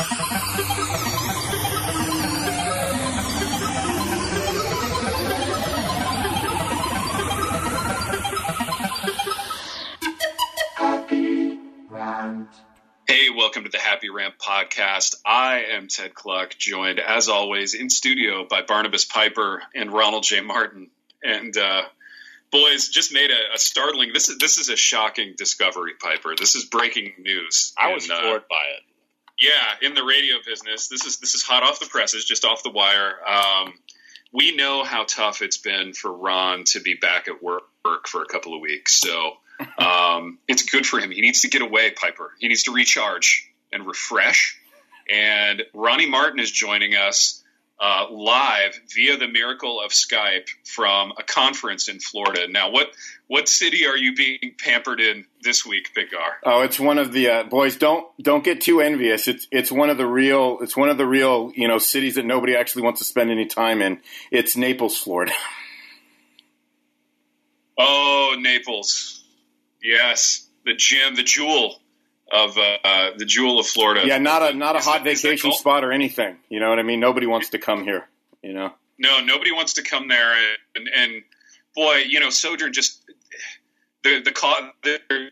Hey, welcome to the Happy Rant podcast. I am Ted Kluck, joined as always in studio by Barnabas Piper and Ronald J. Martin. And uh, boys, just made a, a, startling. This is this is a shocking discovery, Piper. This is breaking news. I was uh, floored by it. Yeah, in the radio business, this is this is hot off the presses, just off the wire. Um, we know how tough it's been for Ron to be back at work, work for a couple of weeks, so um, it's good for him. He needs to get away, Piper. He needs to recharge and refresh. And Ronnie Martin is joining us uh, live via the miracle of Skype from a conference in Florida. Now, what what city are you being pampered in this week, Big R? Oh, it's one of the uh, boys. Don't don't get too envious. It's it's one of the real. It's one of the real you know cities that nobody actually wants to spend any time in. It's Naples, Florida. Oh, Naples. Yes, the gem, the jewel of uh, the jewel of Florida. Yeah, not a not a hot that, vacation spot or anything. You know what I mean? Nobody wants to come here. You know. No, nobody wants to come there, and, and boy, you know, Sojourn just the the they're,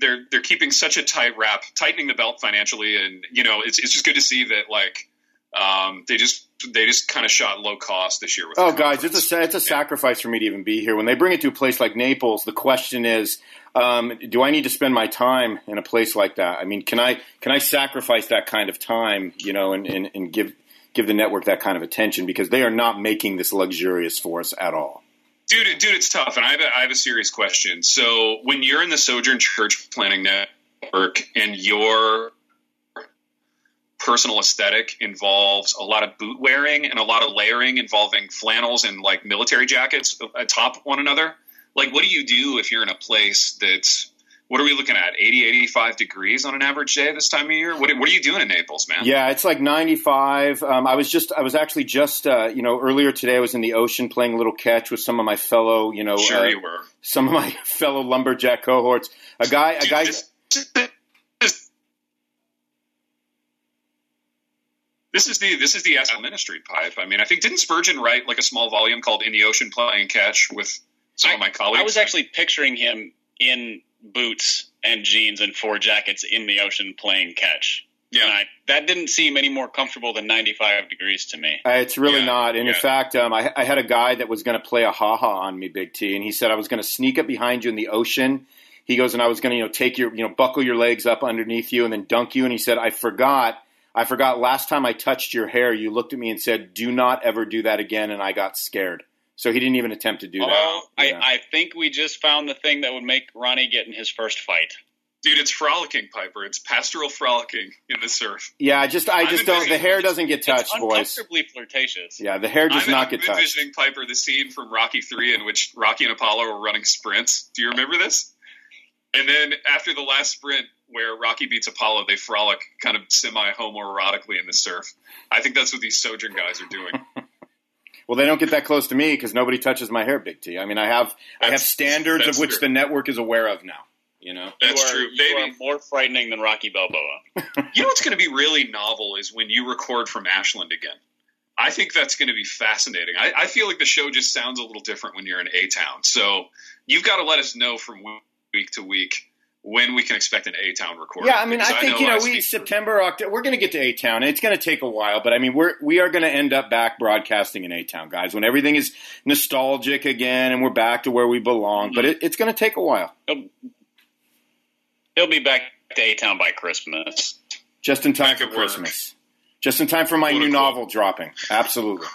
they're they're keeping such a tight wrap, tightening the belt financially, and you know, it's it's just good to see that like um, they just they just kind of shot low cost this year. oh, guys, it's a it's a yeah. sacrifice for me to even be here. When they bring it to a place like Naples, the question is, um, do I need to spend my time in a place like that? I mean, can I can I sacrifice that kind of time, you know, and, and, and give give the network that kind of attention because they are not making this luxurious for us at all. Dude, dude, it's tough, and I have a, I have a serious question. So, when you're in the Sojourn Church Planting Network and your personal aesthetic involves a lot of boot wearing and a lot of layering involving flannels and like military jackets atop one another, like what do you do if you're in a place that's what are we looking at? 80 85 degrees on an average day this time of year? What, what are you doing in naples man? Yeah it's like 95 um, i was just i was actually just uh, you know earlier today i was in the ocean playing a little catch with some of my fellow you know sure uh, you were. some of my fellow lumberjack cohorts. A guy a guy this, this is the this is the Ministry pipe. I mean, I think didn't Spurgeon write like a small volume called "In the Ocean Playing Catch" with some I, of my colleagues. I was actually picturing him in boots and jeans and four jackets in the ocean playing catch. Yeah, I, that didn't seem any more comfortable than 95 degrees to me. Uh, it's really yeah. not. And yeah. in fact, um, I, I, had a guy that was going to play a ha ha on me, Big T, and he said I was going to sneak up behind you in the ocean. He goes, and I was going to, you know, take your, you know, buckle your legs up underneath you and then dunk you. And he said, I forgot. I forgot last time I touched your hair, you looked at me and said, "Do not ever do that again," and I got scared. So he didn't even attempt to do that. Well, yeah. I, I think we just found the thing that would make Ronnie get in his first fight. Dude, it's frolicking, Piper. It's pastoral frolicking in the surf. Yeah, I just, I just don't. The hair doesn't get touched, it's boys. Uncomfortably flirtatious. Yeah, the hair does I'm, not get I'm touched. envisioning Piper the scene from Rocky Three in which Rocky and Apollo are running sprints. Do you remember this? And then after the last sprint, where Rocky beats Apollo, they frolic kind of semi homoerotically in the surf. I think that's what these Sojourn guys are doing. well, they don't get that close to me because nobody touches my hair, Big T. I mean, I have that's, I have standards of which true. the network is aware of now. You know, that's you are, true. You are more frightening than Rocky Balboa. you know what's going to be really novel is when you record from Ashland again. I think that's going to be fascinating. I, I feel like the show just sounds a little different when you're in A Town. So you've got to let us know from week to week when we can expect an A Town recording. Yeah, I mean, I think I know you know we September, October, we're going to get to A Town. It's going to take a while, but I mean, we're we are going to end up back broadcasting in A Town, guys. When everything is nostalgic again, and we're back to where we belong. Mm-hmm. But it, it's going to take a while. He'll, he'll be back to A Town by Christmas, just in time back for Christmas. Work. Just in time for my new novel dropping. Absolutely.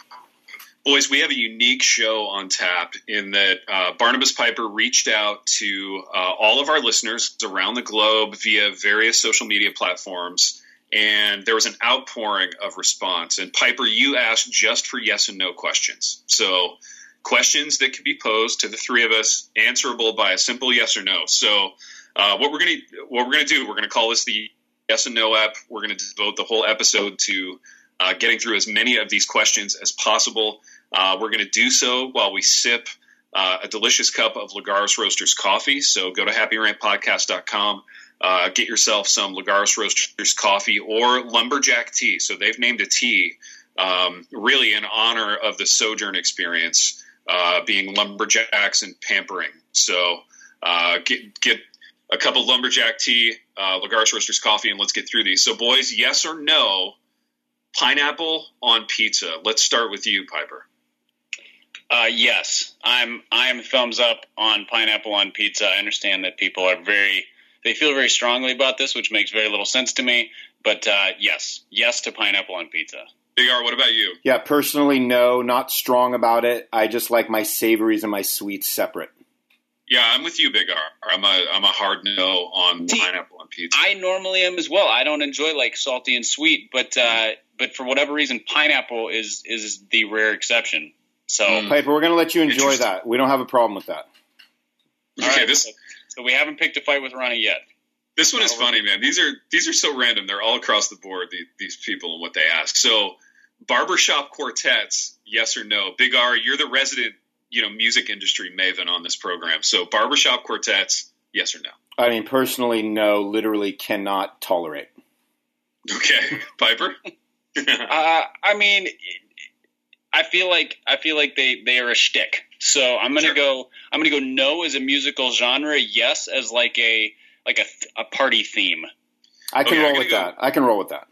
Boys, we have a unique show on tap in that uh, Barnabas Piper reached out to uh, all of our listeners around the globe via various social media platforms, and there was an outpouring of response. And Piper, you asked just for yes and no questions. So, questions that could be posed to the three of us, answerable by a simple yes or no. So, uh, what we're gonna what we're gonna do, we're gonna call this the yes and no app. We're gonna devote the whole episode to uh, getting through as many of these questions as possible. Uh, we're going to do so while we sip uh, a delicious cup of Lagares Roasters coffee. So go to happyrantpodcast.com, uh, get yourself some Lagares Roasters coffee or Lumberjack tea. So they've named a tea um, really in honor of the Sojourn experience, uh, being lumberjacks and pampering. So uh, get get a cup of lumberjack tea, uh, Lagares Roasters coffee, and let's get through these. So, boys, yes or no? Pineapple on pizza. Let's start with you, Piper. Uh, yes, I'm. I'm thumbs up on pineapple on pizza. I understand that people are very. They feel very strongly about this, which makes very little sense to me. But uh, yes, yes to pineapple on pizza. Big R, what about you? Yeah, personally, no, not strong about it. I just like my savories and my sweets separate. Yeah, I'm with you, Big R. I'm a I'm a hard no on See, pineapple on pizza. I normally am as well. I don't enjoy like salty and sweet, but uh, but for whatever reason, pineapple is is the rare exception. So, mm. Piper, we're going to let you enjoy that. We don't have a problem with that. okay, right, this. So, so, we haven't picked a fight with Ronnie yet. This one is funny, man. These are these are so random. They're all across the board. The, these people and what they ask. So, barbershop quartets, yes or no? Big R, you're the resident you know music industry maven on this program. So barbershop quartets, yes or no? I mean, personally, no. Literally, cannot tolerate. Okay, Piper. uh, I mean, I feel like I feel like they they are a shtick. So I'm gonna sure. go. I'm gonna go no as a musical genre. Yes as like a like a, a party theme. I can okay, roll with go, that. I can roll with that.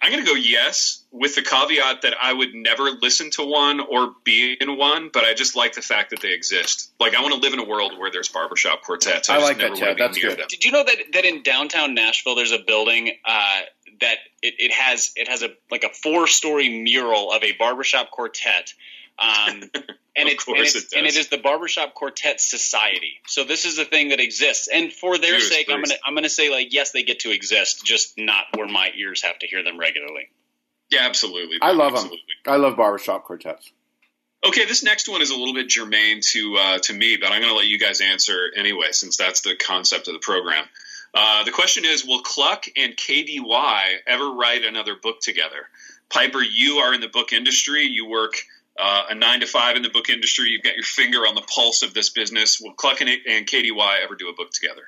I'm going to go yes, with the caveat that I would never listen to one or be in one, but I just like the fact that they exist. Like I want to live in a world where there's barbershop quartets. I, I like that. Chad. That's good. Them. Did you know that that in downtown Nashville there's a building uh, that it, it, has it has a like a four story mural of a barbershop quartet. Um, and, it's, and, it's, it and it is the Barbershop Quartet Society. So this is a thing that exists, and for their Cheers, sake, please. I'm gonna I'm gonna say like yes, they get to exist, just not where my ears have to hear them regularly. Yeah, absolutely. I love absolutely. them. I love barbershop quartets. Okay, this next one is a little bit germane to uh, to me, but I'm going to let you guys answer anyway, since that's the concept of the program. Uh, the question is: Will Kluck and KDY ever write another book together? Piper, you are in the book industry. You work uh, a nine to five in the book industry. You've got your finger on the pulse of this business. Will Kluck and, and KDY ever do a book together?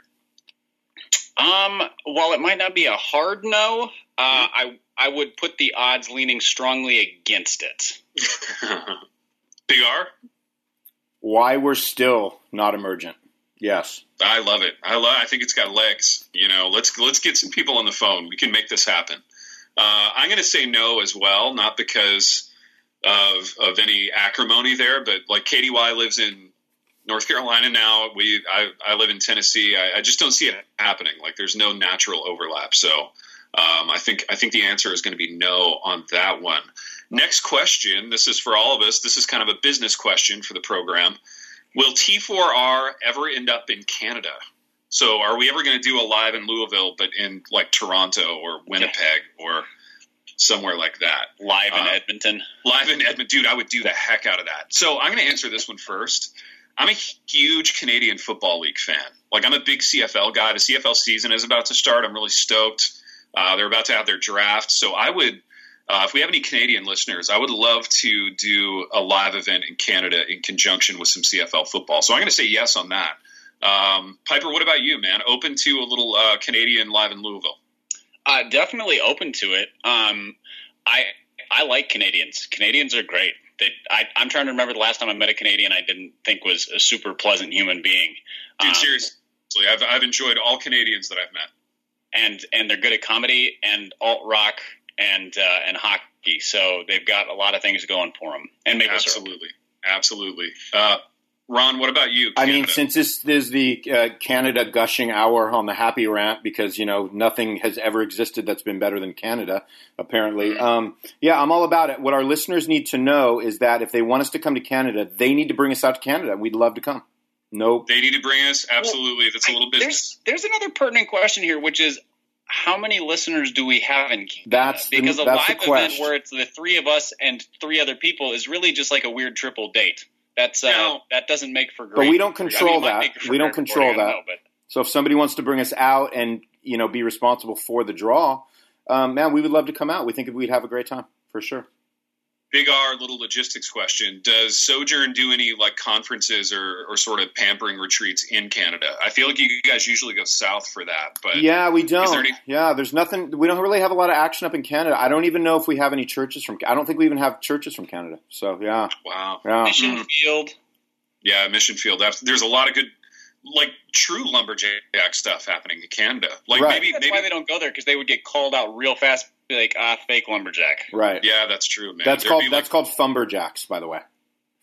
Um, while it might not be a hard no, uh, mm-hmm. I I would put the odds leaning strongly against it. Big R. Why we're still not emergent? Yes, I love it. I love. I think it's got legs. You know, let's let's get some people on the phone. We can make this happen. Uh, I'm going to say no as well, not because of of any acrimony there, but like KDY lives in North Carolina now. We I, I live in Tennessee. I, I, just don't see it happening. Like there's no natural overlap. So um, I think I think the answer is going to be no on that one. Next question. This is for all of us. This is kind of a business question for the program. Will T4R ever end up in Canada? So are we ever going to do a live in Louisville, but in like Toronto or Winnipeg or somewhere like that. Live in uh, Edmonton. Live in Edmonton. Dude, I would do the heck out of that. So I'm going to answer this one first. I'm a huge Canadian Football League fan. Like, I'm a big CFL guy. The CFL season is about to start. I'm really stoked. Uh, they're about to have their draft. So I would, uh, if we have any Canadian listeners, I would love to do a live event in Canada in conjunction with some CFL football. So I'm going to say yes on that. Um, Piper, what about you, man? Open to a little uh, Canadian live in Louisville? Uh, definitely open to it. Um, I I like Canadians. Canadians are great. They, I, am trying to remember the last time I met a Canadian I didn't think was a super pleasant human being. Dude, um, seriously, I've I've enjoyed all Canadians that I've met. And and they're good at comedy and alt rock and uh, and hockey. So they've got a lot of things going for them. And maple absolutely, syrup. absolutely. Uh, Ron, what about you? Canada? I mean, since this is the uh, Canada gushing hour on the happy rant, because you know nothing has ever existed that's been better than Canada, apparently. Mm-hmm. Um, yeah, I'm all about it. What our listeners need to know is that if they want us to come to Canada, they need to bring us out to Canada. We'd love to come. Nope. They need to bring us. Absolutely, well, that's a little business. There's, there's another pertinent question here, which is how many listeners do we have in Canada? That's because the, a live event where it's the three of us and three other people is really just like a weird triple date. That's uh, now, that doesn't make for great. But we don't control I mean, that. We don't control that. Know, so if somebody wants to bring us out and you know be responsible for the draw, um, man, we would love to come out. We think we'd have a great time for sure. Big R, little logistics question. Does Sojourn do any like conferences or, or sort of pampering retreats in Canada? I feel like you guys usually go south for that, but yeah, we don't. There any- yeah, there's nothing. We don't really have a lot of action up in Canada. I don't even know if we have any churches from. I don't think we even have churches from Canada. So yeah, wow, yeah. Mission mm-hmm. Field. Yeah, Mission Field. There's a lot of good like true lumberjack stuff happening in Canada. Like right. maybe that's maybe why they don't go there because they would get called out real fast. Like ah, fake lumberjack. Right. Yeah, that's true, man. That's There'd called that's called thumberjacks, by the way.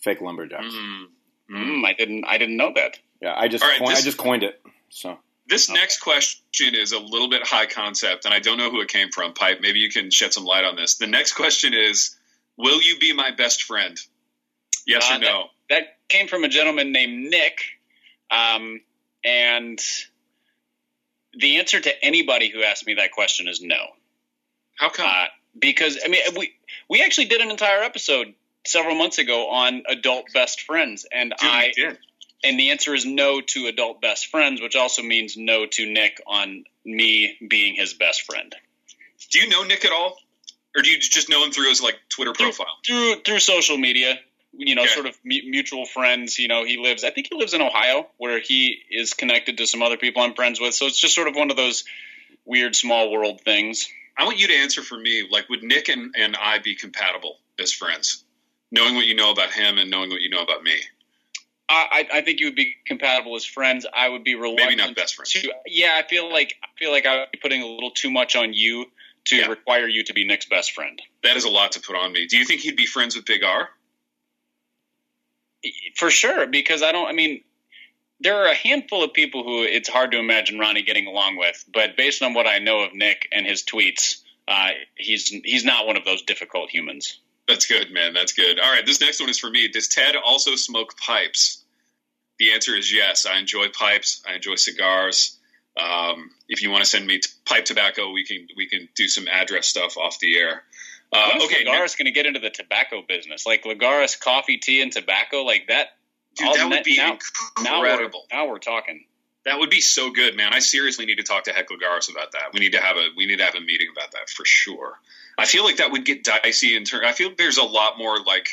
Fake lumberjacks. Mm, mm, I didn't I didn't know that. Yeah, I just right, coined, this, I just coined it. So this okay. next question is a little bit high concept, and I don't know who it came from. Pipe, maybe you can shed some light on this. The next question is: Will you be my best friend? Yes uh, or no? That, that, came from a gentleman named Nick. Um, and the answer to anybody who asked me that question is no. How come? Uh, because I mean, we we actually did an entire episode several months ago on adult best friends, and Dude, I and the answer is no to adult best friends, which also means no to Nick on me being his best friend. Do you know Nick at all, or do you just know him through his like Twitter profile? Through through, through social media you know, okay. sort of mutual friends. You know, he lives, I think he lives in Ohio, where he is connected to some other people I'm friends with. So it's just sort of one of those weird small world things. I want you to answer for me. Like, would Nick and, and I be compatible as friends, knowing what you know about him and knowing what you know about me? I, I think you would be compatible as friends. I would be reluctant. Maybe not best friends. To, yeah, I feel like I feel like I would be putting a little too much on you to yeah. require you to be Nick's best friend. That is a lot to put on me. Do you think he'd be friends with Big R? for sure, because I don't. I mean, there are a handful of people who it's hard to imagine Ronnie getting along with, but based on what I know of Nick and his tweets, uh, he's he's not one of those difficult humans. That's good, man. That's good. All right, this next one is for me. Does Ted also smoke pipes? The answer is yes. I enjoy pipes. I enjoy cigars. Um, if you want to send me t- pipe tobacco, we can we can do some address stuff off the air. Uh, okay, Lagares going to get into the tobacco business, like Lagares coffee, tea, and tobacco, like that. Dude, that would be now, incredible. Now we're, now we're, talking. That would be so good, man. I seriously need to talk to Heck Lagares about that. We need to have a we need to have a meeting about that for sure. I feel like that would get dicey in turn. I feel there's a lot more like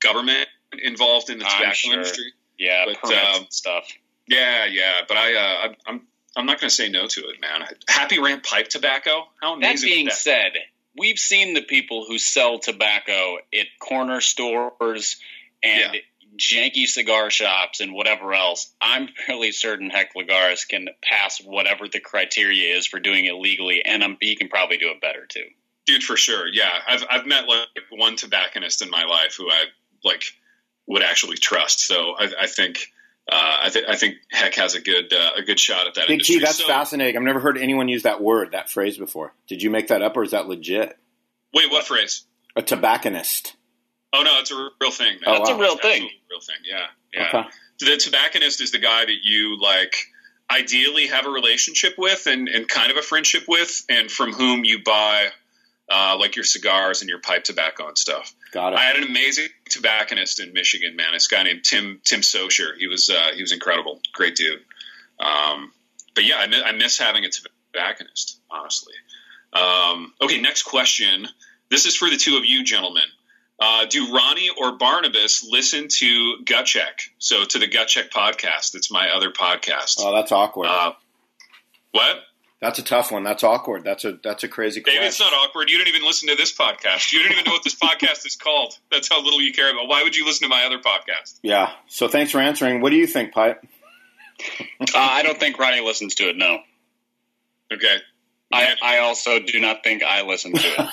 government involved in the tobacco sure. industry. Yeah, but um, stuff. Yeah, yeah, but I, uh, I'm I'm not going to say no to it, man. Happy Rant pipe tobacco. How amazing! That being that? said, we've seen the people who sell tobacco at corner stores and yeah. Janky cigar shops and whatever else. I'm fairly certain Heck Lagares can pass whatever the criteria is for doing it legally, and um, he can probably do it better too. Dude, for sure. Yeah, I've I've met like one tobacconist in my life who I like would actually trust. So I, I think uh, I, th- I, think Heck has a good uh, a good shot at that. Big T, that's so, fascinating. I've never heard anyone use that word, that phrase before. Did you make that up, or is that legit? Wait, what phrase? A tobacconist. Oh no, it's a real thing. Man. Oh, that's wow. a real thing. real thing. Yeah, yeah. Okay. The tobacconist is the guy that you like ideally have a relationship with and, and kind of a friendship with, and from whom you buy uh, like your cigars and your pipe tobacco and stuff. Got it. I had an amazing tobacconist in Michigan, man. This guy named Tim Tim Socher. He was uh, he was incredible, great dude. Um, but yeah, I miss, I miss having a tobacconist, honestly. Um, okay, next question. This is for the two of you, gentlemen. Uh, do Ronnie or Barnabas listen to Gut Check? So to the Gut Check podcast. It's my other podcast. Oh, that's awkward. Uh, what? That's a tough one. That's awkward. That's a that's a crazy. Maybe it's not awkward. You don't even listen to this podcast. You don't even know what this podcast is called. That's how little you care about. Why would you listen to my other podcast? Yeah. So thanks for answering. What do you think, Pipe? uh, I don't think Ronnie listens to it. No. Okay. I, I also do not think I listen to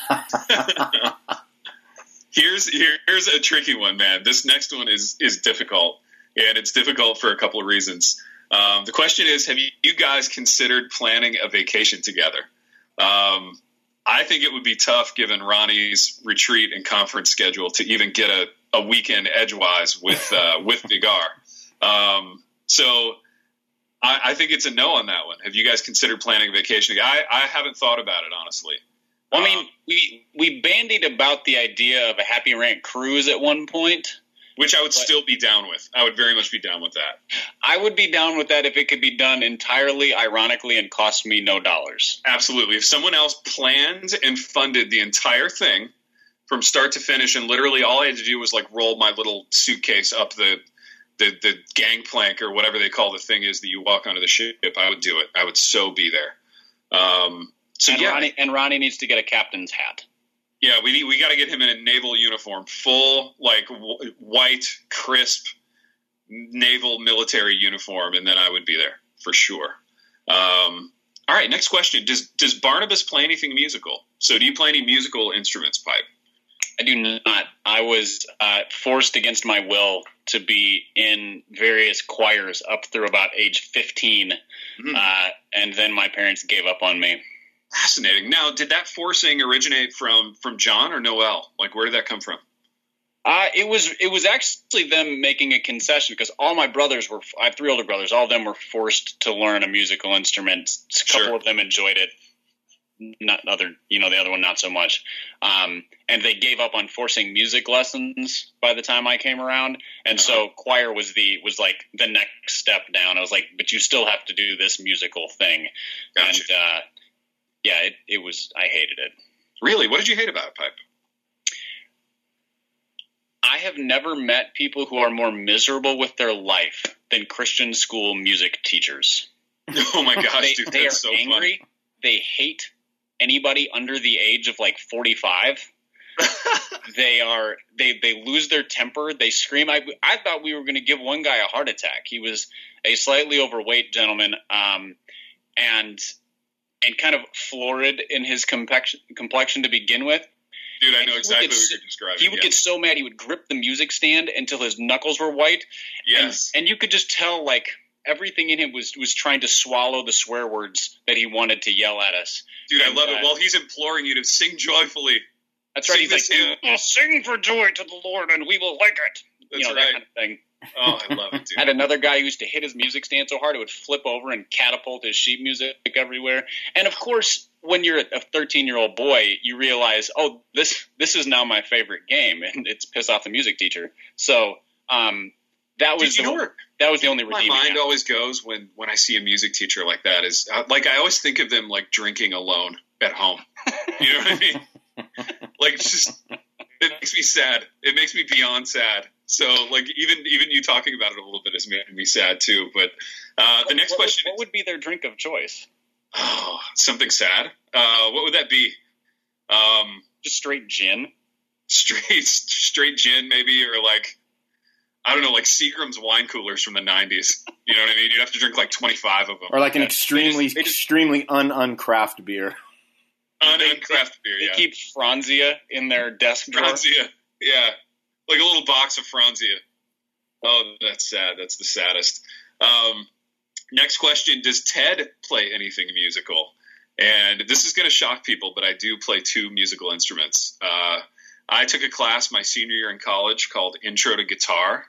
it. here's here's a tricky one, man. This next one is is difficult, and it's difficult for a couple of reasons. Um, the question is, have you, you, guys considered planning a vacation together? Um, I think it would be tough given Ronnie's retreat and conference schedule to even get a, a weekend edgewise with uh, with Big R. Um, so I, I, think it's a no on that one. Have you guys considered planning a vacation? I, I haven't thought about it honestly. I mean, we we bandied about the idea of a happy rant cruise at one point which I would still be down with. I would very much be down with that. I would be down with that if it could be done entirely ironically and cost me no dollars. Absolutely. If someone else planned and funded the entire thing from start to finish, and literally all I had to do was like roll my little suitcase up the the, the gangplank or whatever they call the thing is that you walk onto the ship. I would do it. I would so be there. Um, so and yeah, Ronnie, and Ronnie needs to get a captain's hat. Yeah, we need, we got to get him in a naval uniform, full like w- white, crisp naval military uniform, and then I would be there for sure. Um, all right, next question: Does does Barnabas play anything musical? So, do you play any musical instruments, Pipe? I do not. I was uh, forced against my will to be in various choirs up through about age 15, mm-hmm. uh, and then my parents gave up on me. Fascinating. Now, did that forcing originate from from John or Noel? Like, where did that come from? Uh, it was it was actually them making a concession because all my brothers were I have three older brothers. All of them were forced to learn a musical instrument. A couple sure. of them enjoyed it. Not other, you know, the other one not so much. Um, and they gave up on forcing music lessons by the time I came around. And uh-huh. so choir was the was like the next step down. I was like, but you still have to do this musical thing. Gotcha. And uh, yeah, it, it was. I hated it. Really? What did you hate about it, Pipe? I have never met people who are more miserable with their life than Christian school music teachers. Oh my gosh, they, dude, they are so angry. Funny. They hate anybody under the age of like forty five. they are they they lose their temper. They scream. I I thought we were going to give one guy a heart attack. He was a slightly overweight gentleman, um, and and kind of florid in his complexion, complexion to begin with. Dude, I know exactly what you're describing. He would yeah. get so mad he would grip the music stand until his knuckles were white. Yes, and, and you could just tell like everything in him was was trying to swallow the swear words that he wanted to yell at us. Dude, and, I love uh, it. While he's imploring you to sing joyfully. That's right. He's like, oh, "Sing for joy to the Lord, and we will like it." That's you know right. that kind of thing. Oh, I love it, dude. I had another guy who used to hit his music stand so hard it would flip over and catapult his sheet music everywhere. And of course, when you're a 13 year old boy, you realize, oh, this this is now my favorite game, and it's piss off the music teacher. So um, that was the, that was the only my mind always goes when when I see a music teacher like that is uh, like I always think of them like drinking alone at home. You know what I mean? like just it makes me sad. It makes me beyond sad. So like even even you talking about it a little bit has made me sad too. But uh, the next what, question: What would be their drink of choice? Oh, something sad. Uh, what would that be? Um, Just straight gin. Straight straight gin, maybe, or like I don't know, like Seagram's wine coolers from the '90s. You know what I mean? You'd have to drink like 25 of them, or like an extremely just, just, extremely un uncraft beer. Un uncraft beer. They yeah. keep Franzia in their desk drawer. Franzia, yeah, like a little box of Franzia. Oh, that's sad. That's the saddest. Um, next question: Does Ted play anything musical? And this is going to shock people, but I do play two musical instruments. Uh, I took a class my senior year in college called Intro to Guitar.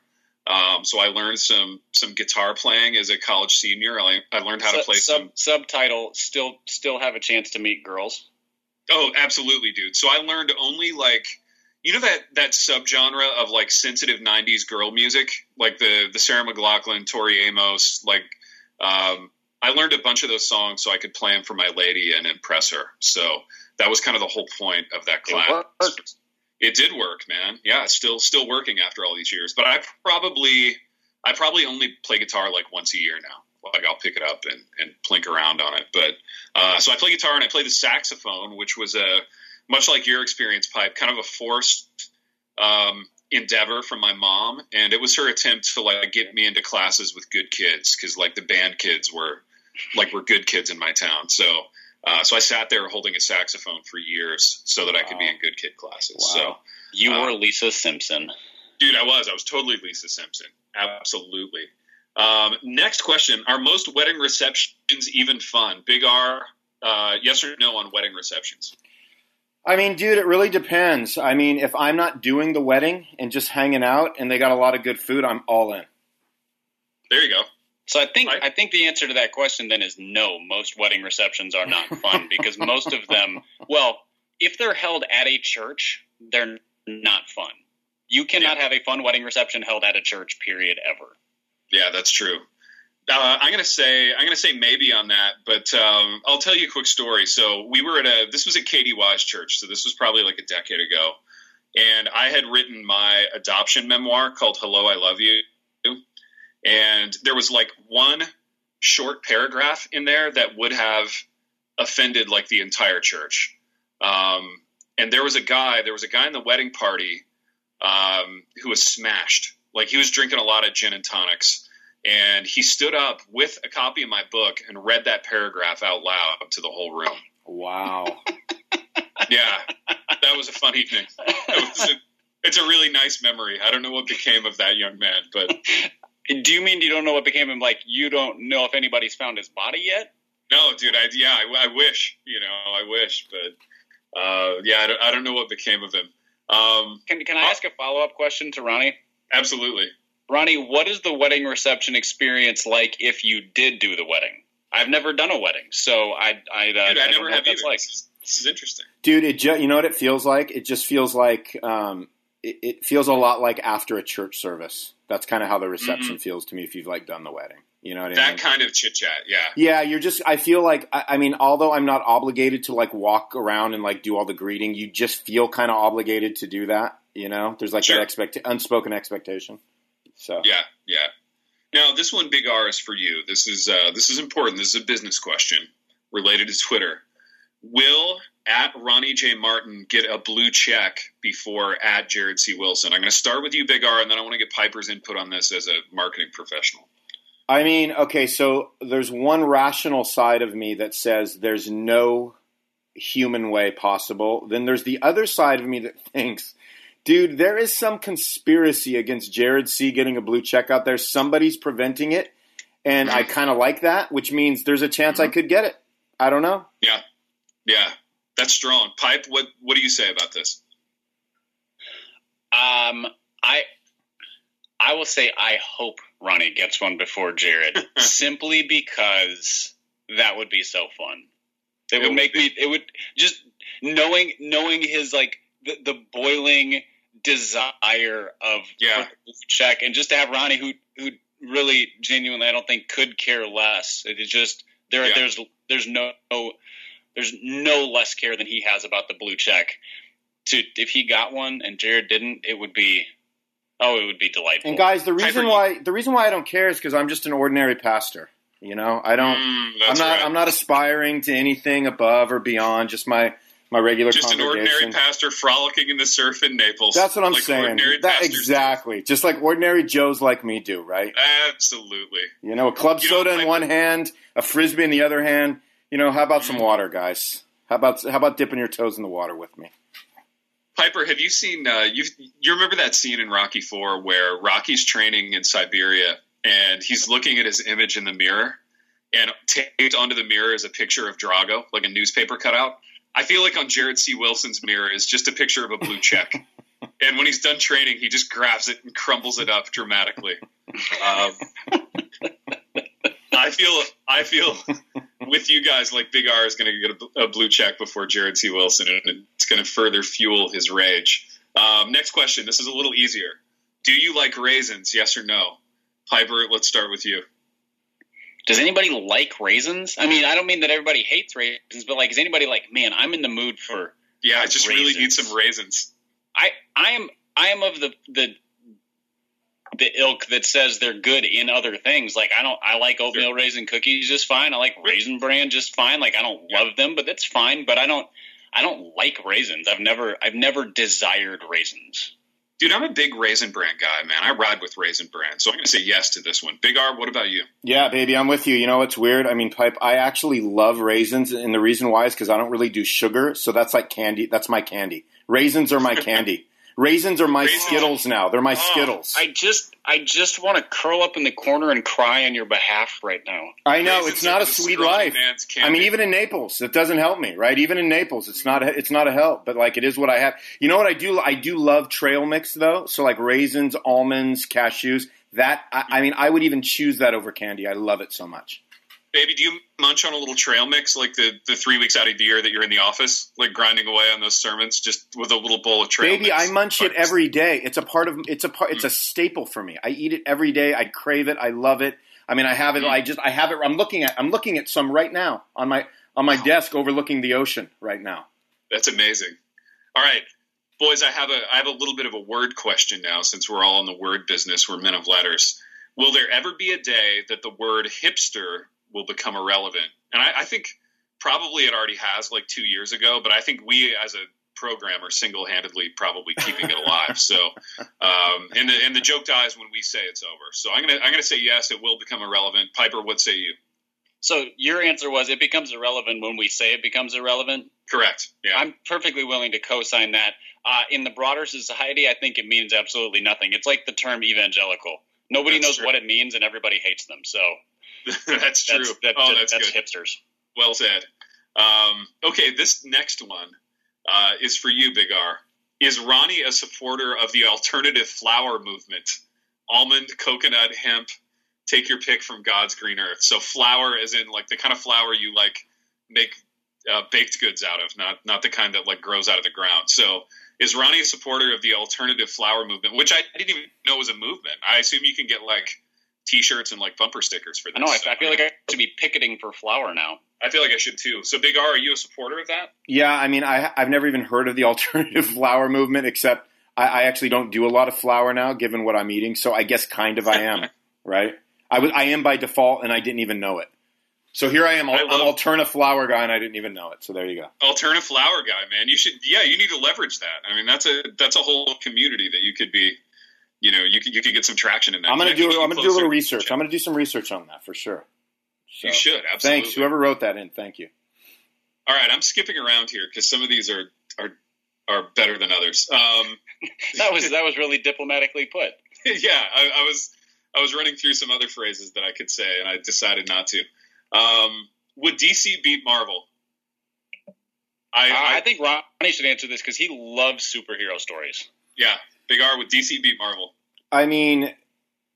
Um, so I learned some some guitar playing as a college senior. I, I learned how to play sub, some subtitle. Still, still have a chance to meet girls. Oh, absolutely, dude. So I learned only like you know that that subgenre of like sensitive '90s girl music, like the the Sarah McLachlan, Tori Amos. Like, um, I learned a bunch of those songs so I could play them for my lady and impress her. So that was kind of the whole point of that class. It, it did work, man. Yeah, still still working after all these years. But I probably I probably only play guitar like once a year now. Like I'll pick it up and, and plink around on it. But uh, so I play guitar and I play the saxophone, which was a much like your experience, pipe, kind of a forced um, endeavor from my mom, and it was her attempt to like get me into classes with good kids because like the band kids were like were good kids in my town. So uh, so I sat there holding a saxophone for years so that I could be in good kid classes. Wow. So you were uh, Lisa Simpson, dude. I was. I was totally Lisa Simpson. Absolutely. Um, next question: Are most wedding receptions even fun? Big R, uh, yes or no on wedding receptions? I mean, dude, it really depends. I mean, if I'm not doing the wedding and just hanging out, and they got a lot of good food, I'm all in. There you go. So I think right. I think the answer to that question then is no. Most wedding receptions are not fun because most of them, well, if they're held at a church, they're not fun. You cannot yeah. have a fun wedding reception held at a church. Period. Ever. Yeah, that's true. Uh, I'm gonna say I'm gonna say maybe on that, but um, I'll tell you a quick story. So we were at a this was at Katie Wise Church, so this was probably like a decade ago. and I had written my adoption memoir called "Hello, I Love You," and there was like one short paragraph in there that would have offended like the entire church. Um, and there was a guy, there was a guy in the wedding party um, who was smashed. Like he was drinking a lot of gin and tonics. And he stood up with a copy of my book and read that paragraph out loud to the whole room. Wow. yeah, that was a funny thing. A, it's a really nice memory. I don't know what became of that young man, but. Do you mean you don't know what became of him? Like you don't know if anybody's found his body yet? No, dude. I yeah, I, I wish. You know, I wish, but uh, yeah, I don't, I don't know what became of him. Um, can can I ask a follow up question to Ronnie? Absolutely. Ronnie, what is the wedding reception experience like if you did do the wedding? I've never done a wedding, so I I, uh, Dude, I, I never have either. Like. This, is, this is interesting, dude. It ju- you know what it feels like? It just feels like um, it, it, feels a lot like after a church service. That's kind of how the reception mm-hmm. feels to me if you've like done the wedding. You know what I that mean? That kind of chit chat, yeah. Yeah, you're just. I feel like. I, I, mean, although I'm not obligated to like walk around and like do all the greeting, you just feel kind of obligated to do that. You know, there's like sure. that expect unspoken expectation. So yeah, yeah. Now this one, Big R, is for you. This is uh, this is important. This is a business question related to Twitter. Will at Ronnie J Martin get a blue check before at Jared C Wilson? I'm going to start with you, Big R, and then I want to get Piper's input on this as a marketing professional. I mean, okay, so there's one rational side of me that says there's no human way possible. Then there's the other side of me that thinks, dude, there is some conspiracy against Jared C getting a blue check out there. Somebody's preventing it. And I kind of like that, which means there's a chance I mm-hmm. could get it. I don't know. Yeah. Yeah. That's strong. Pipe, what what do you say about this? Um I I will say I hope Ronnie gets one before Jared, simply because that would be so fun. It, it would make be. me. It would just knowing knowing his like the, the boiling desire of yeah blue check, and just to have Ronnie who who really genuinely I don't think could care less. It is just there. Yeah. There's there's no, no there's no less care than he has about the blue check. To if he got one and Jared didn't, it would be Oh, it would be delightful. And guys, the reason why the reason why I don't care is because I'm just an ordinary pastor. You know, I don't. Mm, I'm not. Right. I'm not aspiring to anything above or beyond. Just my my regular. Just an ordinary pastor frolicking in the surf in Naples. That's what I'm like saying. That, exactly. Do. Just like ordinary Joes like me do, right? Absolutely. You know, a club you soda in one hand, a frisbee in the other hand. You know, how about some mm. water, guys? How about how about dipping your toes in the water with me? Piper, have you seen? Uh, you you remember that scene in Rocky Four where Rocky's training in Siberia and he's looking at his image in the mirror, and taped onto the mirror is a picture of Drago, like a newspaper cutout. I feel like on Jared C. Wilson's mirror is just a picture of a blue check. and when he's done training, he just grabs it and crumbles it up dramatically. Um, I feel I feel with you guys like Big R is going to get a, a, blue check before Jared C. Wilson, and it's going to further fuel his rage. Um, next question. This is a little easier. Do you like raisins? Yes or no? Piper, let's start with you. Does anybody like raisins? I mean, I don't mean that everybody hates raisins, but like, is anybody like, man, I'm in the mood for? Yeah, I just raisins. really need some raisins. I I am I am of the the the ilk that says they're good in other things. Like I don't, I like oatmeal sure. raisin cookies just fine. I like raisin bran just fine. Like I don't love them, but that's fine. But I don't, I don't like raisins. I've never, I've never desired raisins. Dude, I'm a big raisin Brand guy, man. I ride with raisin Brand, so I'm going to say yes to this one. Big R, what about you? Yeah, baby, I'm with you. You know what's weird? I mean, pipe. I actually love raisins, and the reason why is because I don't really do sugar, so that's like candy. That's my candy. Raisins are my candy. Raisins are my Raisins. Skittles now. They're my oh, Skittles. I just I just want to curl up in the corner and cry on your behalf right now. I know Raisins it's not a sweet life. I mean, even in Naples, it doesn't help me, right? Even in Naples, it's not a, it's not a help, but like it is what I have. You know what I do? I do love trail mix though. So like raisins, almonds, cashews. That I, I mean, I would even choose that over candy. I love it so much. Baby, do you munch on a little trail mix like the, the three weeks out of the year that you're in the office, like grinding away on those sermons, just with a little bowl of trail Baby, mix? I munch it every day. It's a part of it's a part it's a staple for me. I eat it every day. I crave it. I love it. I mean, I have it. Mm. I just I have it. I'm looking at I'm looking at some right now on my on my desk overlooking the ocean right now. That's amazing. All right, boys, I have a I have a little bit of a word question now since we're all in the word business. We're men of letters. Will there ever be a day that the word hipster will become irrelevant? And I, I think probably it already has like two years ago, but I think we as a program are single handedly probably keeping it alive. So, um, and the and the joke dies when we say it's over. So I'm gonna I'm gonna say yes, it will become irrelevant. Piper, what say you? So your answer was it becomes irrelevant when we say it becomes irrelevant. Correct. Yeah, I'm perfectly willing to co-sign that. Uh, in the broader society, I think it means absolutely nothing. It's like the term evangelical. Nobody that's knows true. what it means, and everybody hates them. So that's true. That's, that, oh, that's, that's good. hipsters. Well said. Um, okay, this next one uh, is for you, Big R. Is Ronnie a supporter of the alternative flower movement? Almond, coconut, hemp, take your pick from God's green earth. So flower is in like the kind of flower you like make uh, baked goods out of, not not the kind that like grows out of the ground. So is Ronnie a supporter of the alternative flower movement, which I, I didn't even know was a movement? I assume you can get like T-shirts and like bumper stickers for this. I know. I, I feel like I should be picketing for flower now. I feel like I should too. So, Big R, are you a supporter of that? Yeah, I mean, I, have never even heard of the alternative flower movement, except I, I, actually don't do a lot of flour now, given what I'm eating. So, I guess kind of I am, right? I was, I am by default, and I didn't even know it. So here I am, I I'm alternative flower guy, and I didn't even know it. So there you go. Alternative flower guy, man. You should, yeah, you need to leverage that. I mean, that's a that's a whole community that you could be you know, you could you could get some traction in that. I'm going to do I'm going to do a little research. I'm going to do some research on that for sure. So, you should absolutely. Thanks, whoever wrote that in. Thank you. All right, I'm skipping around here because some of these are are are better than others. Um, that was that was really diplomatically put. yeah, I, I, was I was running through some other phrases that I could say, and I decided not to. Um, would DC beat Marvel? I, uh, I, I think Ronnie should answer this because he loves superhero stories. Yeah, Big R with DC beat Marvel. I mean,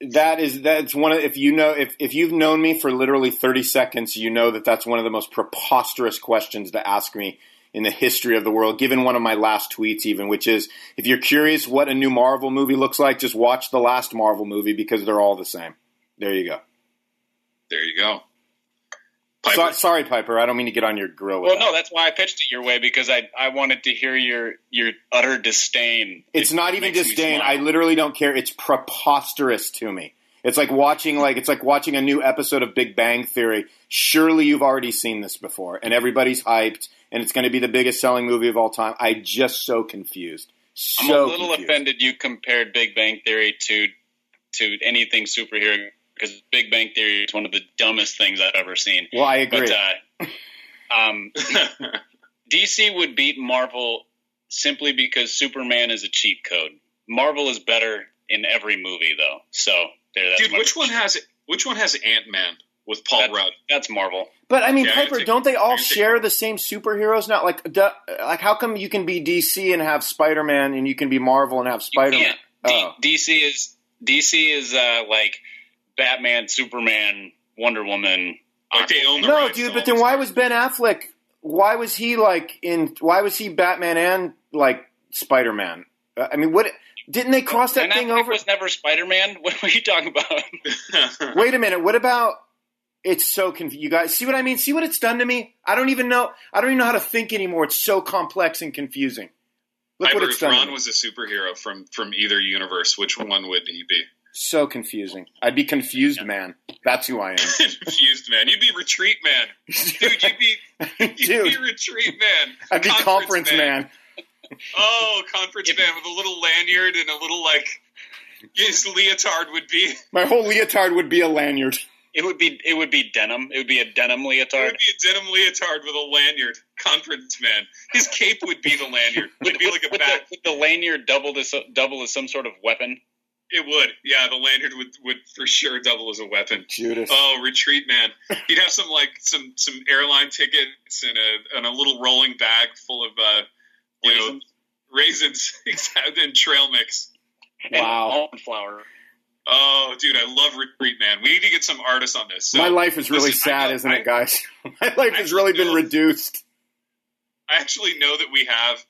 that is that's one of if you know if if you've known me for literally 30 seconds, you know that that's one of the most preposterous questions to ask me in the history of the world, given one of my last tweets, even, which is if you're curious what a new Marvel movie looks like, just watch the last Marvel movie because they're all the same. There you go. There you go. So, sorry, Piper. I don't mean to get on your grill. well, that. no, that's why I pitched it your way because I I wanted to hear your your utter disdain. It's it not even disdain. I literally don't care. It's preposterous to me. It's like watching like it's like watching a new episode of Big Bang Theory. Surely you've already seen this before, and everybody's hyped, and it's going to be the biggest selling movie of all time. I just so confused. So I'm a little confused. offended you compared Big Bang Theory to to anything superhero because Big Bang Theory is one of the dumbest things I've ever seen. Well, I agree. But, uh, um, DC would beat Marvel simply because Superman is a cheat code. Marvel is better in every movie, though. So there. Dude, which one has which one has Ant Man with Paul that's, Rudd? That's Marvel. But I mean, yeah, Piper, don't they all share the same superheroes now? Like, like how come you can be DC and have Spider Man, and you can be Marvel and have Spider Man? Oh. DC is DC is uh, like Batman, Superman, Wonder Woman. Like they own the no, dude. But then why was Ben Affleck? Why was he like in? Why was he Batman and like Spider Man? Uh, I mean, what? Didn't they cross that ben thing Affleck over? Was never Spider Man. What are you talking about? Wait a minute. What about? It's so confusing. You guys see what I mean? See what it's done to me? I don't even know. I don't even know how to think anymore. It's so complex and confusing. Look what it's done. If Ron was a superhero from from either universe, which one would he be? So confusing. I'd be confused, man. That's who I am. confused, man. You'd be retreat, man. Dude, you'd be you'd Dude, be retreat, man. I'd be conference, conference man. man. Oh, conference man with a little lanyard and a little like his leotard would be. My whole leotard would be a lanyard. It would be it would be denim. It would be a denim leotard. It would be a denim leotard with a lanyard. Conference man. His cape would be the lanyard. It would be like a bat. The, the lanyard double as double as some sort of weapon. It would, yeah. The lanyard would, would for sure double as a weapon. Judas. Oh, retreat, man. He'd have some like some some airline tickets and a and a little rolling bag full of uh, you raisins. know raisins and trail mix. Wow. And flour. Oh, dude, I love retreat, man. We need to get some artists on this. So, My life is really listen, sad, know, isn't I, it, guys? My life has really been reduced. I actually know that we have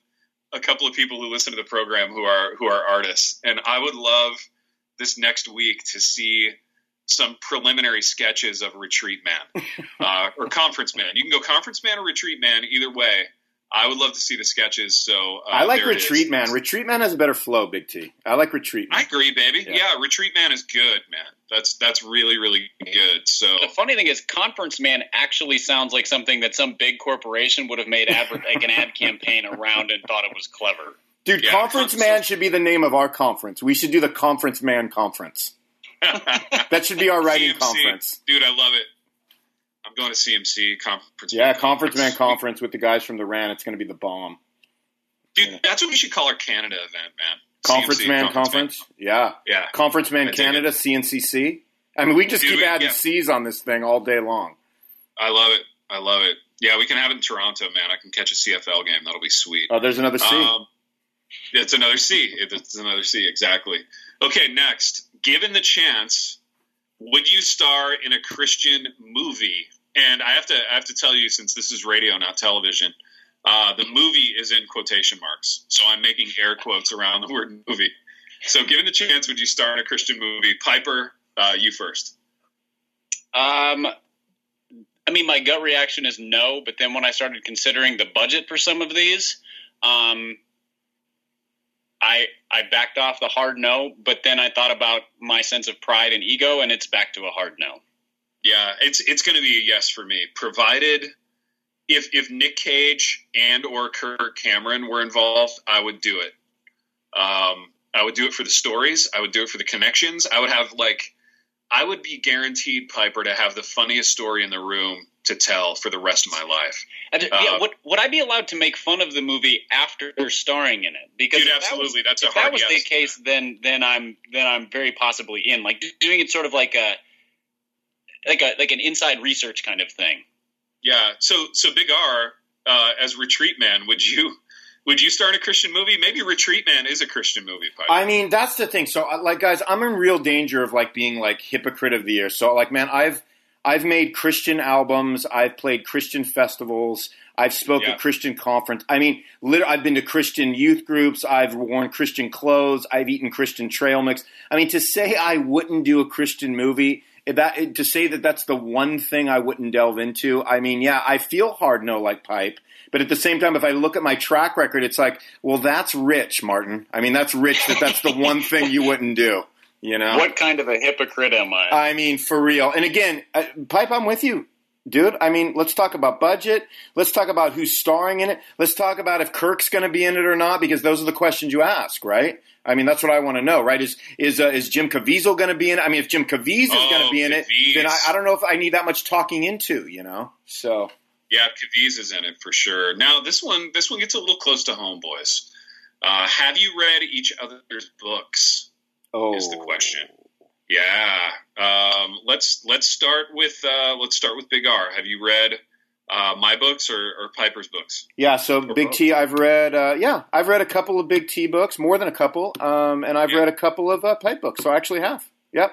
a couple of people who listen to the program who are who are artists, and I would love this next week to see some preliminary sketches of Retreat Man uh, or Conference Man. You can go Conference Man or Retreat Man, either way. I would love to see the sketches. So uh, I like Retreat Man. Retreat Man has a better flow, Big T. I like Retreat Man. I agree, baby. Yeah. yeah. Retreat Man is good, man. That's that's really really good. So the funny thing is, Conference Man actually sounds like something that some big corporation would have made advert like an ad campaign around and thought it was clever. Dude, yeah, Conference Man should be the name of our conference. We should do the Conference Man Conference. that should be our writing CMC. conference. Dude, I love it. Going to CMC conference. Yeah, conference man conference with the guys from the RAN. It's going to be the bomb. Dude, yeah. that's what we should call our Canada event, man. Conference CMC, man conference. conference. Yeah, yeah. Conference man Canada CNCC. I mean, we just Dude, keep adding yeah. C's on this thing all day long. I love it. I love it. Yeah, we can have it in Toronto, man. I can catch a CFL game. That'll be sweet. Oh, there's another C. Um, it's another C. It's another C. Exactly. Okay, next. Given the chance, would you star in a Christian movie and I have to I have to tell you, since this is radio, not television, uh, the movie is in quotation marks. So I'm making air quotes around the word movie. So, given the chance, would you star in a Christian movie? Piper, uh, you first. Um, I mean, my gut reaction is no, but then when I started considering the budget for some of these, um, I I backed off the hard no. But then I thought about my sense of pride and ego, and it's back to a hard no. Yeah, it's it's going to be a yes for me, provided if if Nick Cage and or Kirk Cameron were involved, I would do it. Um, I would do it for the stories. I would do it for the connections. I would have like, I would be guaranteed Piper to have the funniest story in the room to tell for the rest of my life. And, uh, yeah, would, would I be allowed to make fun of the movie after starring in it? Because dude, absolutely, that was, that's if that was yes. the case, then then I'm then I'm very possibly in. Like doing it sort of like a like a like an inside research kind of thing. Yeah. So so Big R uh, as Retreat Man, would you would you start a Christian movie? Maybe Retreat Man is a Christian movie. Piper. I mean, that's the thing. So uh, like, guys, I'm in real danger of like being like hypocrite of the year. So like, man, I've I've made Christian albums. I've played Christian festivals. I've spoke yeah. at Christian conference. I mean, literally, I've been to Christian youth groups. I've worn Christian clothes. I've eaten Christian trail mix. I mean, to say I wouldn't do a Christian movie that to say that that's the one thing I wouldn't delve into. I mean, yeah, I feel hard no like pipe, but at the same time, if I look at my track record, it's like, well, that's rich, Martin. I mean, that's rich that that's the one thing you wouldn't do. You know, what kind of a hypocrite am I? I mean, for real. And again, uh, pipe, I'm with you dude. I mean, let's talk about budget. Let's talk about who's starring in it. Let's talk about if Kirk's going to be in it or not, because those are the questions you ask, right? I mean, that's what I want to know, right? Is is uh, is Jim Caviezel going to be in it? I mean, if Jim Caviezel is oh, going to be in it, then I, I, don't know if I need that much talking into, you know. So yeah, Caviezel is in it for sure. Now this one, this one gets a little close to home, boys. Uh, have you read each other's books? Oh, is the question. Yeah. Um, let's let's start with uh, let's start with Big R. Have you read uh, my books or, or, Piper's books? Yeah. So or Big both? T, I've read. Uh, yeah, I've read a couple of Big T books, more than a couple, um, and I've yeah. read a couple of uh, Pipe books. So I actually have. Yep.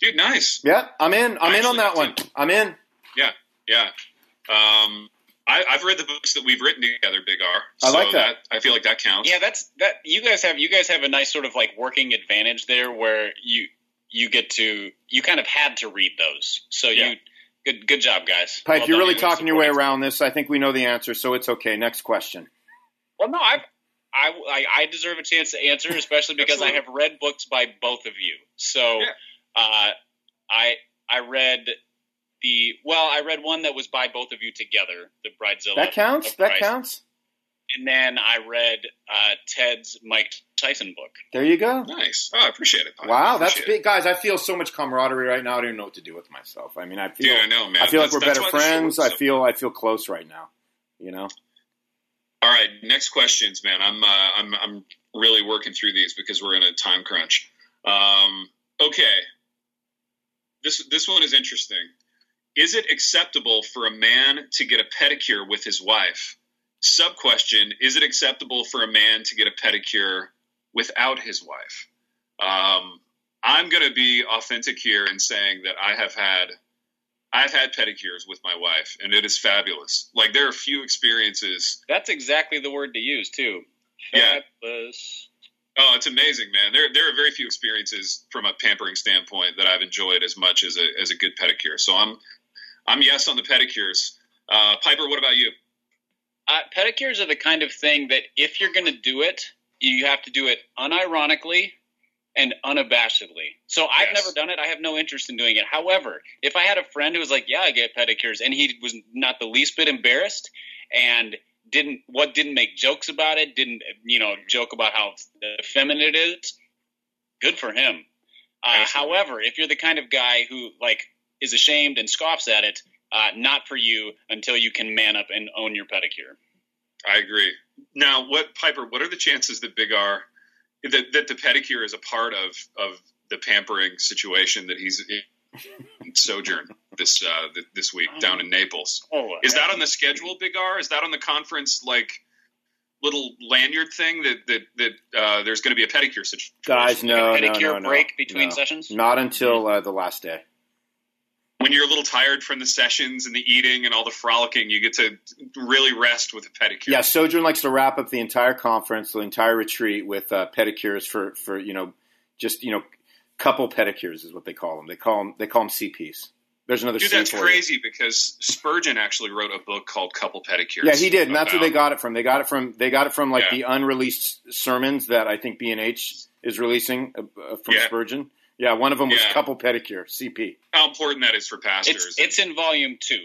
Dude, nice. Yeah, I'm in. I'm in on that one. I'm in. Yeah, yeah. Um, I, have read the books that we've written together, Big R. So I like that. that. I feel like that counts. Yeah, that's that. You guys have you guys have a nice sort of like working advantage there, where you you get to you kind of had to read those. So yeah. you good good job, guys. Pipe, well you're really talking your way around this. I think we know the answer, so it's okay. Next question. Well, no, I I I deserve a chance to answer, especially because I have read books by both of you. So yeah. uh, I I read the well, I read one that was by both of you together, the Bridezilla. That counts. That counts and then I read uh, Ted's Mike Tyson book. There you go. Nice. Oh, I appreciate it. Wow, that's big, guys. I feel so much camaraderie right now. I don't even know what to do with myself. I mean, I feel. Yeah, I know, man. I feel like we're better friends. I feel. I feel close right now. You know. All right, next questions, man. I'm uh, I'm I'm really working through these because we're in a time crunch. Um, okay, this this one is interesting. Is it acceptable for a man to get a pedicure with his wife? Sub question Is it acceptable for a man to get a pedicure without his wife? Um, I'm going to be authentic here in saying that I have had. I've had pedicures with my wife, and it is fabulous. Like there are few experiences. That's exactly the word to use too. Fabulous. Yeah. Oh, it's amazing, man. There, there are very few experiences from a pampering standpoint that I've enjoyed as much as a, as a good pedicure. So I'm, I'm yes on the pedicures. Uh, Piper, what about you? Uh, pedicures are the kind of thing that if you're going to do it, you have to do it unironically and unabashedly. So I've yes. never done it. I have no interest in doing it. However, if I had a friend who was like, "Yeah, I get pedicures," and he was not the least bit embarrassed and didn't what didn't make jokes about it, didn't you know joke about how feminine it is, good for him. Uh, however, if you're the kind of guy who like is ashamed and scoffs at it, uh, not for you until you can man up and own your pedicure. I agree. Now, what Piper? What are the chances that Big R that, that the pedicure is a part of of the pampering situation that he's in sojourn this uh, this week down in Naples? Oh, is that on the schedule, Big R? Is that on the conference like? little lanyard thing that that that uh, there's going to be a pedicure situation. Guys, no, pedicure no, no, break between no. sessions. Not until uh, the last day when you're a little tired from the sessions and the eating and all the frolicking, you get to really rest with a pedicure. Yeah, Sojourn likes to wrap up the entire conference, the entire retreat with uh, pedicures for for you know just you know couple pedicures is what they call them. They call them they call them CPs. There's another. Dude, that's crazy because Spurgeon actually wrote a book called Couple Pedicures. Yeah, he did, and that's where they got it from. They got it from they got it from like yeah. the unreleased sermons that I think B and H is releasing uh, uh from yeah. Spurgeon. Yeah, one of them was yeah. couple pedicure CP. How important that is for pastors. It's, it's in volume two.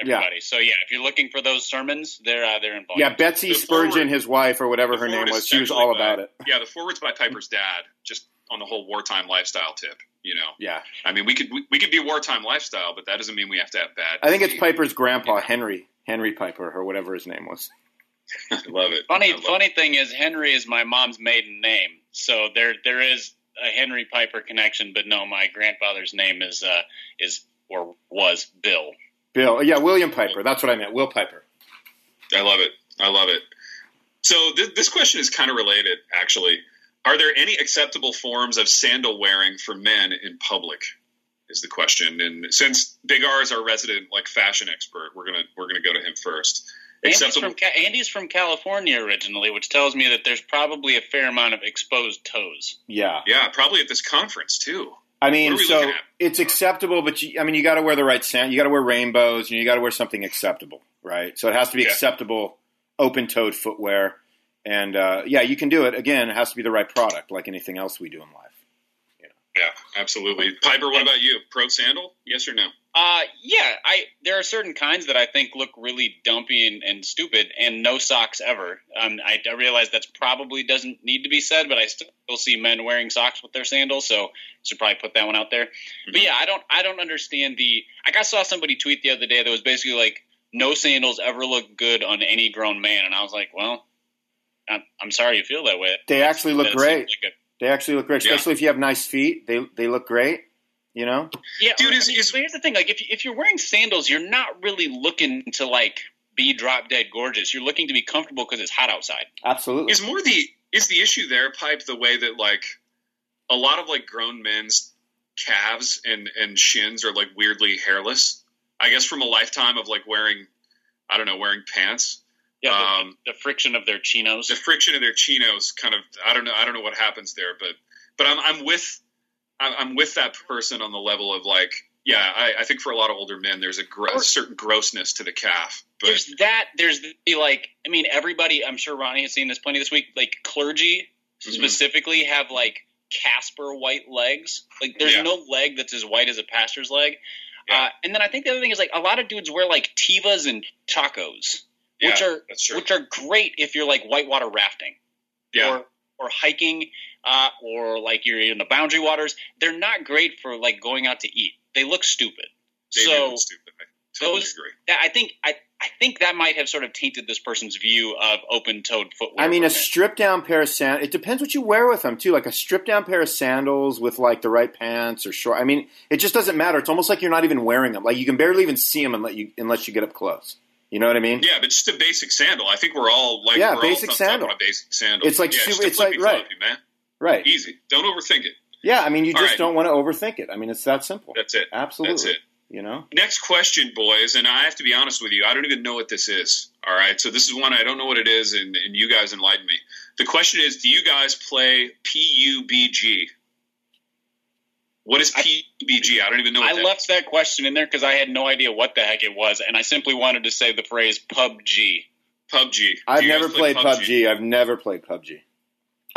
Everybody. Yeah. So yeah, if you're looking for those sermons, they're uh, they're in volume. Yeah, Betsy the Spurgeon, forward, his wife or whatever her name was, she was all about it. Yeah, the forwards by Piper's dad, just on the whole wartime lifestyle tip. You know. Yeah. I mean, we could we, we could be wartime lifestyle, but that doesn't mean we have to have bad. I think it's Piper's grandpa, Henry Henry Piper, or whatever his name was. I love it. Funny love funny it. thing is Henry is my mom's maiden name, so there there is a Henry Piper connection, but no, my grandfather's name is uh, is or was Bill. Bill, yeah, William Piper. That's what I meant. Will Piper. I love it. I love it. So th- this question is kind of related, actually. Are there any acceptable forms of sandal wearing for men in public? Is the question. And since Big R is our resident like fashion expert, we're gonna we're gonna go to him first. Andy's from, Andy's from California originally, which tells me that there's probably a fair amount of exposed toes. Yeah, yeah, probably at this conference too. I mean, so it's acceptable, but you, I mean, you got to wear the right sand. You got to wear rainbows, and you got to wear something acceptable, right? So it has to be yeah. acceptable, open-toed footwear, and uh, yeah, you can do it. Again, it has to be the right product, like anything else we do in life. Yeah, absolutely. Piper, what about you? Pro sandal? Yes or no? Uh, yeah, I there are certain kinds that I think look really dumpy and, and stupid, and no socks ever. Um, I, I, realize that probably doesn't need to be said, but I still see men wearing socks with their sandals, so should probably put that one out there. Mm-hmm. But yeah, I don't I don't understand the. Like I saw somebody tweet the other day that was basically like, "No sandals ever look good on any grown man," and I was like, well. I'm, I'm sorry you feel that way. They actually look great. Like they actually look great, especially yeah. if you have nice feet. They they look great. You know, yeah, dude. Is, I mean, is, here's the thing: like, if if you're wearing sandals, you're not really looking to like be drop dead gorgeous. You're looking to be comfortable because it's hot outside. Absolutely. Is more the is the issue there, pipe the way that like a lot of like grown men's calves and and shins are like weirdly hairless. I guess from a lifetime of like wearing, I don't know, wearing pants. Yeah, the, um, the, friction of their chinos. The friction of their chinos, kind of. I don't know. I don't know what happens there, but but I'm I'm with I'm with that person on the level of like, yeah, I, I think for a lot of older men, there's a, a certain grossness to the calf. But. There's that. There's the like. I mean, everybody. I'm sure Ronnie has seen this plenty this week. Like clergy mm-hmm. specifically have like Casper white legs. Like there's yeah. no leg that's as white as a pastor's leg. Yeah. Uh, and then I think the other thing is like a lot of dudes wear like Tevas and Chacos yeah, which are which are great if you're like whitewater rafting, yeah. or or hiking, uh, or like you're in the boundary waters. They're not great for like going out to eat. They look stupid. They so look stupid. I totally those, agree. I think I. I think that might have sort of tainted this person's view of open-toed footwear. I mean, a stripped-down pair of sandals. It depends what you wear with them too. Like a stripped-down pair of sandals with like the right pants or short. I mean, it just doesn't matter. It's almost like you're not even wearing them. Like you can barely even see them unless you unless you get up close. You know what I mean? Yeah, but just a basic sandal. I think we're all like yeah, basic sandal. A basic sandal. It's like yeah, super, it's like right, man. Right. Easy. Don't overthink it. Yeah, I mean, you all just right. don't want to overthink it. I mean, it's that simple. That's it. Absolutely. That's it. You know. Next question, boys, and I have to be honest with you. I don't even know what this is. All right, so this is one I don't know what it is, and, and you guys enlighten me. The question is: Do you guys play PUBG? What is PUBG? I don't even know. I left is. that question in there because I had no idea what the heck it was, and I simply wanted to say the phrase PUBG. PUBG. I've never played PUBG? PUBG? I've never played PUBG.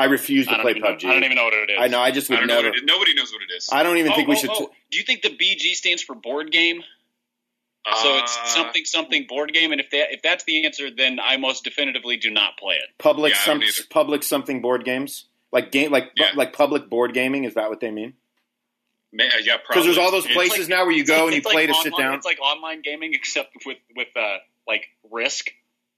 I refuse to play PUBG. Know, I don't even know what it is. I know. I just would I never. Know Nobody knows what it is. I don't even oh, think we oh, should. Oh. T- Do you think the BG stands for board game? Uh, so it's uh, something something board game, and if that if that's the answer, then I most definitively do not play it. Public yeah, some public something board games like game like yeah. like public board gaming. Is that what they mean? Uh, yeah, because there's all those places like, now where you go and you play like to online, sit down. It's like online gaming, except with with uh, like Risk.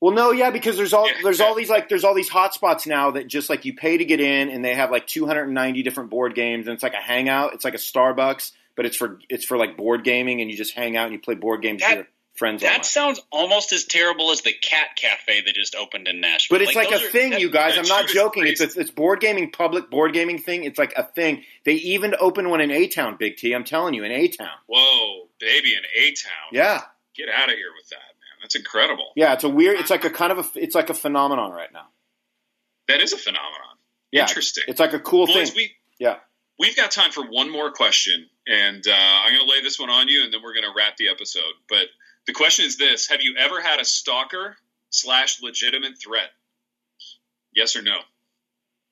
Well, no, yeah, because there's all there's all these like there's all these hotspots now that just like you pay to get in, and they have like 290 different board games, and it's like a hangout. It's like a Starbucks, but it's for it's for like board gaming, and you just hang out and you play board games that, with your friends. That online. sounds almost as terrible as the Cat Cafe that just opened in Nashville. But it's like, like a are, thing, you guys. I'm not joking. It's a, it's board gaming, public board gaming thing. It's like a thing. They even opened one in A Town, Big T. I'm telling you, in A Town. Whoa, baby, in A Town. Yeah. Get out of here with that. That's incredible. Yeah, it's a weird. It's like a kind of a. It's like a phenomenon right now. That is a phenomenon. Yeah, Interesting. It's like a cool Boys, thing. We, yeah. We've got time for one more question, and uh, I'm going to lay this one on you, and then we're going to wrap the episode. But the question is this: Have you ever had a stalker slash legitimate threat? Yes or no?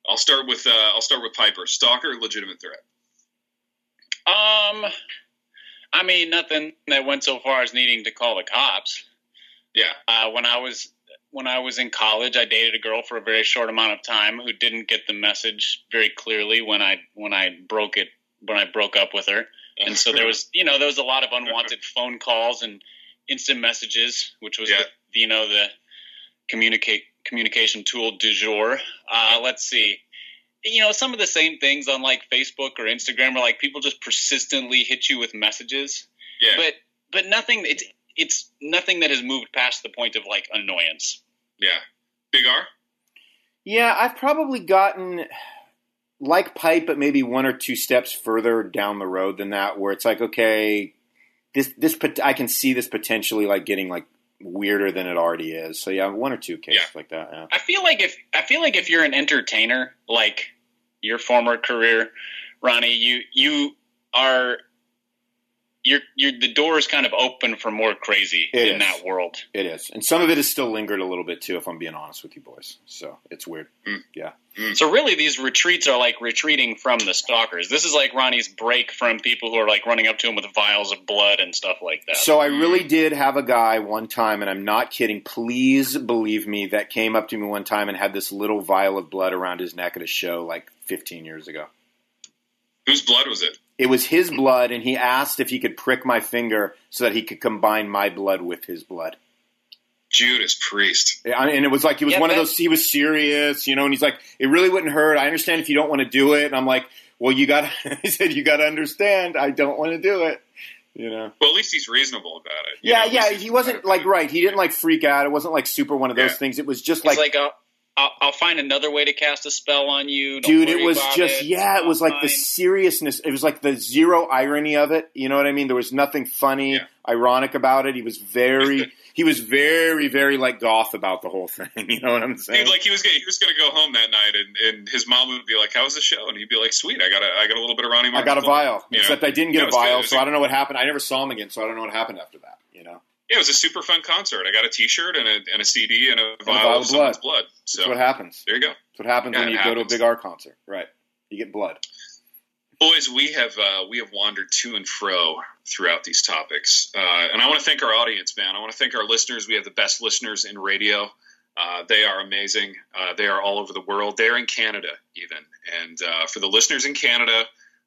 I'll start with uh, I'll start with Piper. Stalker, legitimate threat. Um, I mean, nothing that went so far as needing to call the cops. Yeah. Uh, when I was when I was in college, I dated a girl for a very short amount of time who didn't get the message very clearly when I when I broke it when I broke up with her. And so there was, you know, there was a lot of unwanted phone calls and instant messages, which was, yeah. the, you know, the communicate communication tool du jour. Uh, let's see, you know, some of the same things on like Facebook or Instagram, where like people just persistently hit you with messages. Yeah. But but nothing. It's it's nothing that has moved past the point of like annoyance. Yeah. Big R? Yeah, I've probably gotten like pipe, but maybe one or two steps further down the road than that, where it's like, okay, this this I can see this potentially like getting like weirder than it already is. So yeah, one or two cases yeah. like that. Yeah. I feel like if I feel like if you're an entertainer, like your former career, Ronnie, you you are you're, you're, the door is kind of open for more crazy it in is. that world. It is, and some of it is still lingered a little bit too. If I'm being honest with you, boys, so it's weird. Mm. Yeah. Mm. So really, these retreats are like retreating from the stalkers. This is like Ronnie's break from people who are like running up to him with vials of blood and stuff like that. So I really did have a guy one time, and I'm not kidding. Please believe me, that came up to me one time and had this little vial of blood around his neck at a show like 15 years ago. Whose blood was it? It was his blood, and he asked if he could prick my finger so that he could combine my blood with his blood. Judas Priest. And it was like he was yeah, one of those. He was serious, you know. And he's like, "It really wouldn't hurt. I understand if you don't want to do it." And I'm like, "Well, you got." He said, "You got to understand. I don't want to do it." You know. Well, at least he's reasonable about it. yeah, know, yeah. He wasn't like right. He didn't like freak out. It wasn't like super one of those yeah. things. It was just like like a, I'll, I'll, find another way to cast a spell on you. Don't Dude, it was just, it. yeah, it was like fine. the seriousness. It was like the zero irony of it. You know what I mean? There was nothing funny, yeah. ironic about it. He was very, he was very, very like goth about the whole thing. You know what I'm saying? Dude, like he was, gonna, he was going to go home that night and, and his mom would be like, how was the show? And he'd be like, sweet, I got a, I got a little bit of Ronnie I got a vial. Except know? I didn't get a vial, so I don't know what happened. I never saw him again, so I don't know what happened after that, you know? Yeah, it was a super fun concert. I got a T-shirt and a, and a CD and a vial, and a vial of, blood. blood. So That's what happens. There you go. That's what happens yeah, when you go to a big R concert. Right. You get blood. Boys, we have uh, we have wandered to and fro throughout these topics, uh, and I want to thank our audience, man. I want to thank our listeners. We have the best listeners in radio. Uh, they are amazing. Uh, they are all over the world. They're in Canada, even. And uh, for the listeners in Canada,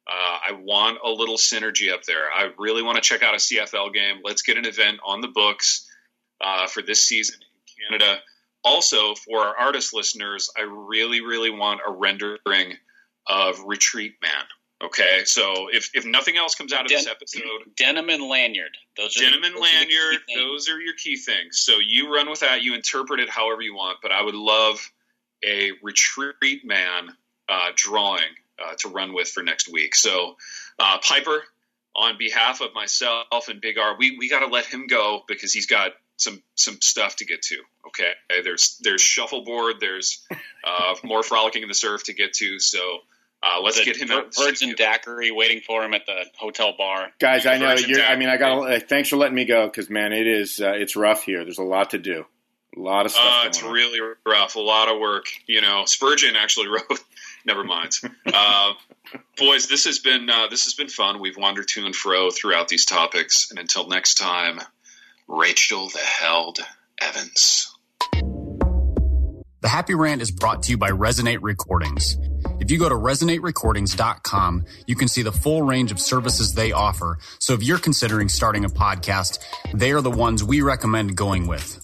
uh, I want a little synergy up there. I really want to check out a CFL game. Let's get an event on the books uh, for this season in Canada. Also, for our artist listeners, I really, really want a rendering of Retreat Man. Okay, so if, if nothing else comes out of Den- this episode, denim and lanyard. Those are denim and lanyard. Those are your key things. So you run with that. You interpret it however you want. But I would love a retreat man uh, drawing uh, to run with for next week. So, uh, Piper, on behalf of myself and Big R, we, we got to let him go because he's got some some stuff to get to. Okay, there's there's shuffleboard, there's uh, more frolicking in the surf to get to. So. Uh, let's the get him out. Virgin Daiquiri waiting for him at the hotel bar. Guys, I know you're. I mean, I got. Uh, thanks for letting me go because man, it is. Uh, it's rough here. There's a lot to do. A lot of stuff. Uh, it's on. really rough. A lot of work. You know, Spurgeon actually wrote. Never mind. uh, boys, this has been uh, this has been fun. We've wandered to and fro throughout these topics, and until next time, Rachel the Held Evans. The Happy Rant is brought to you by Resonate Recordings. If you go to resonaterecordings.com, you can see the full range of services they offer. So if you're considering starting a podcast, they are the ones we recommend going with.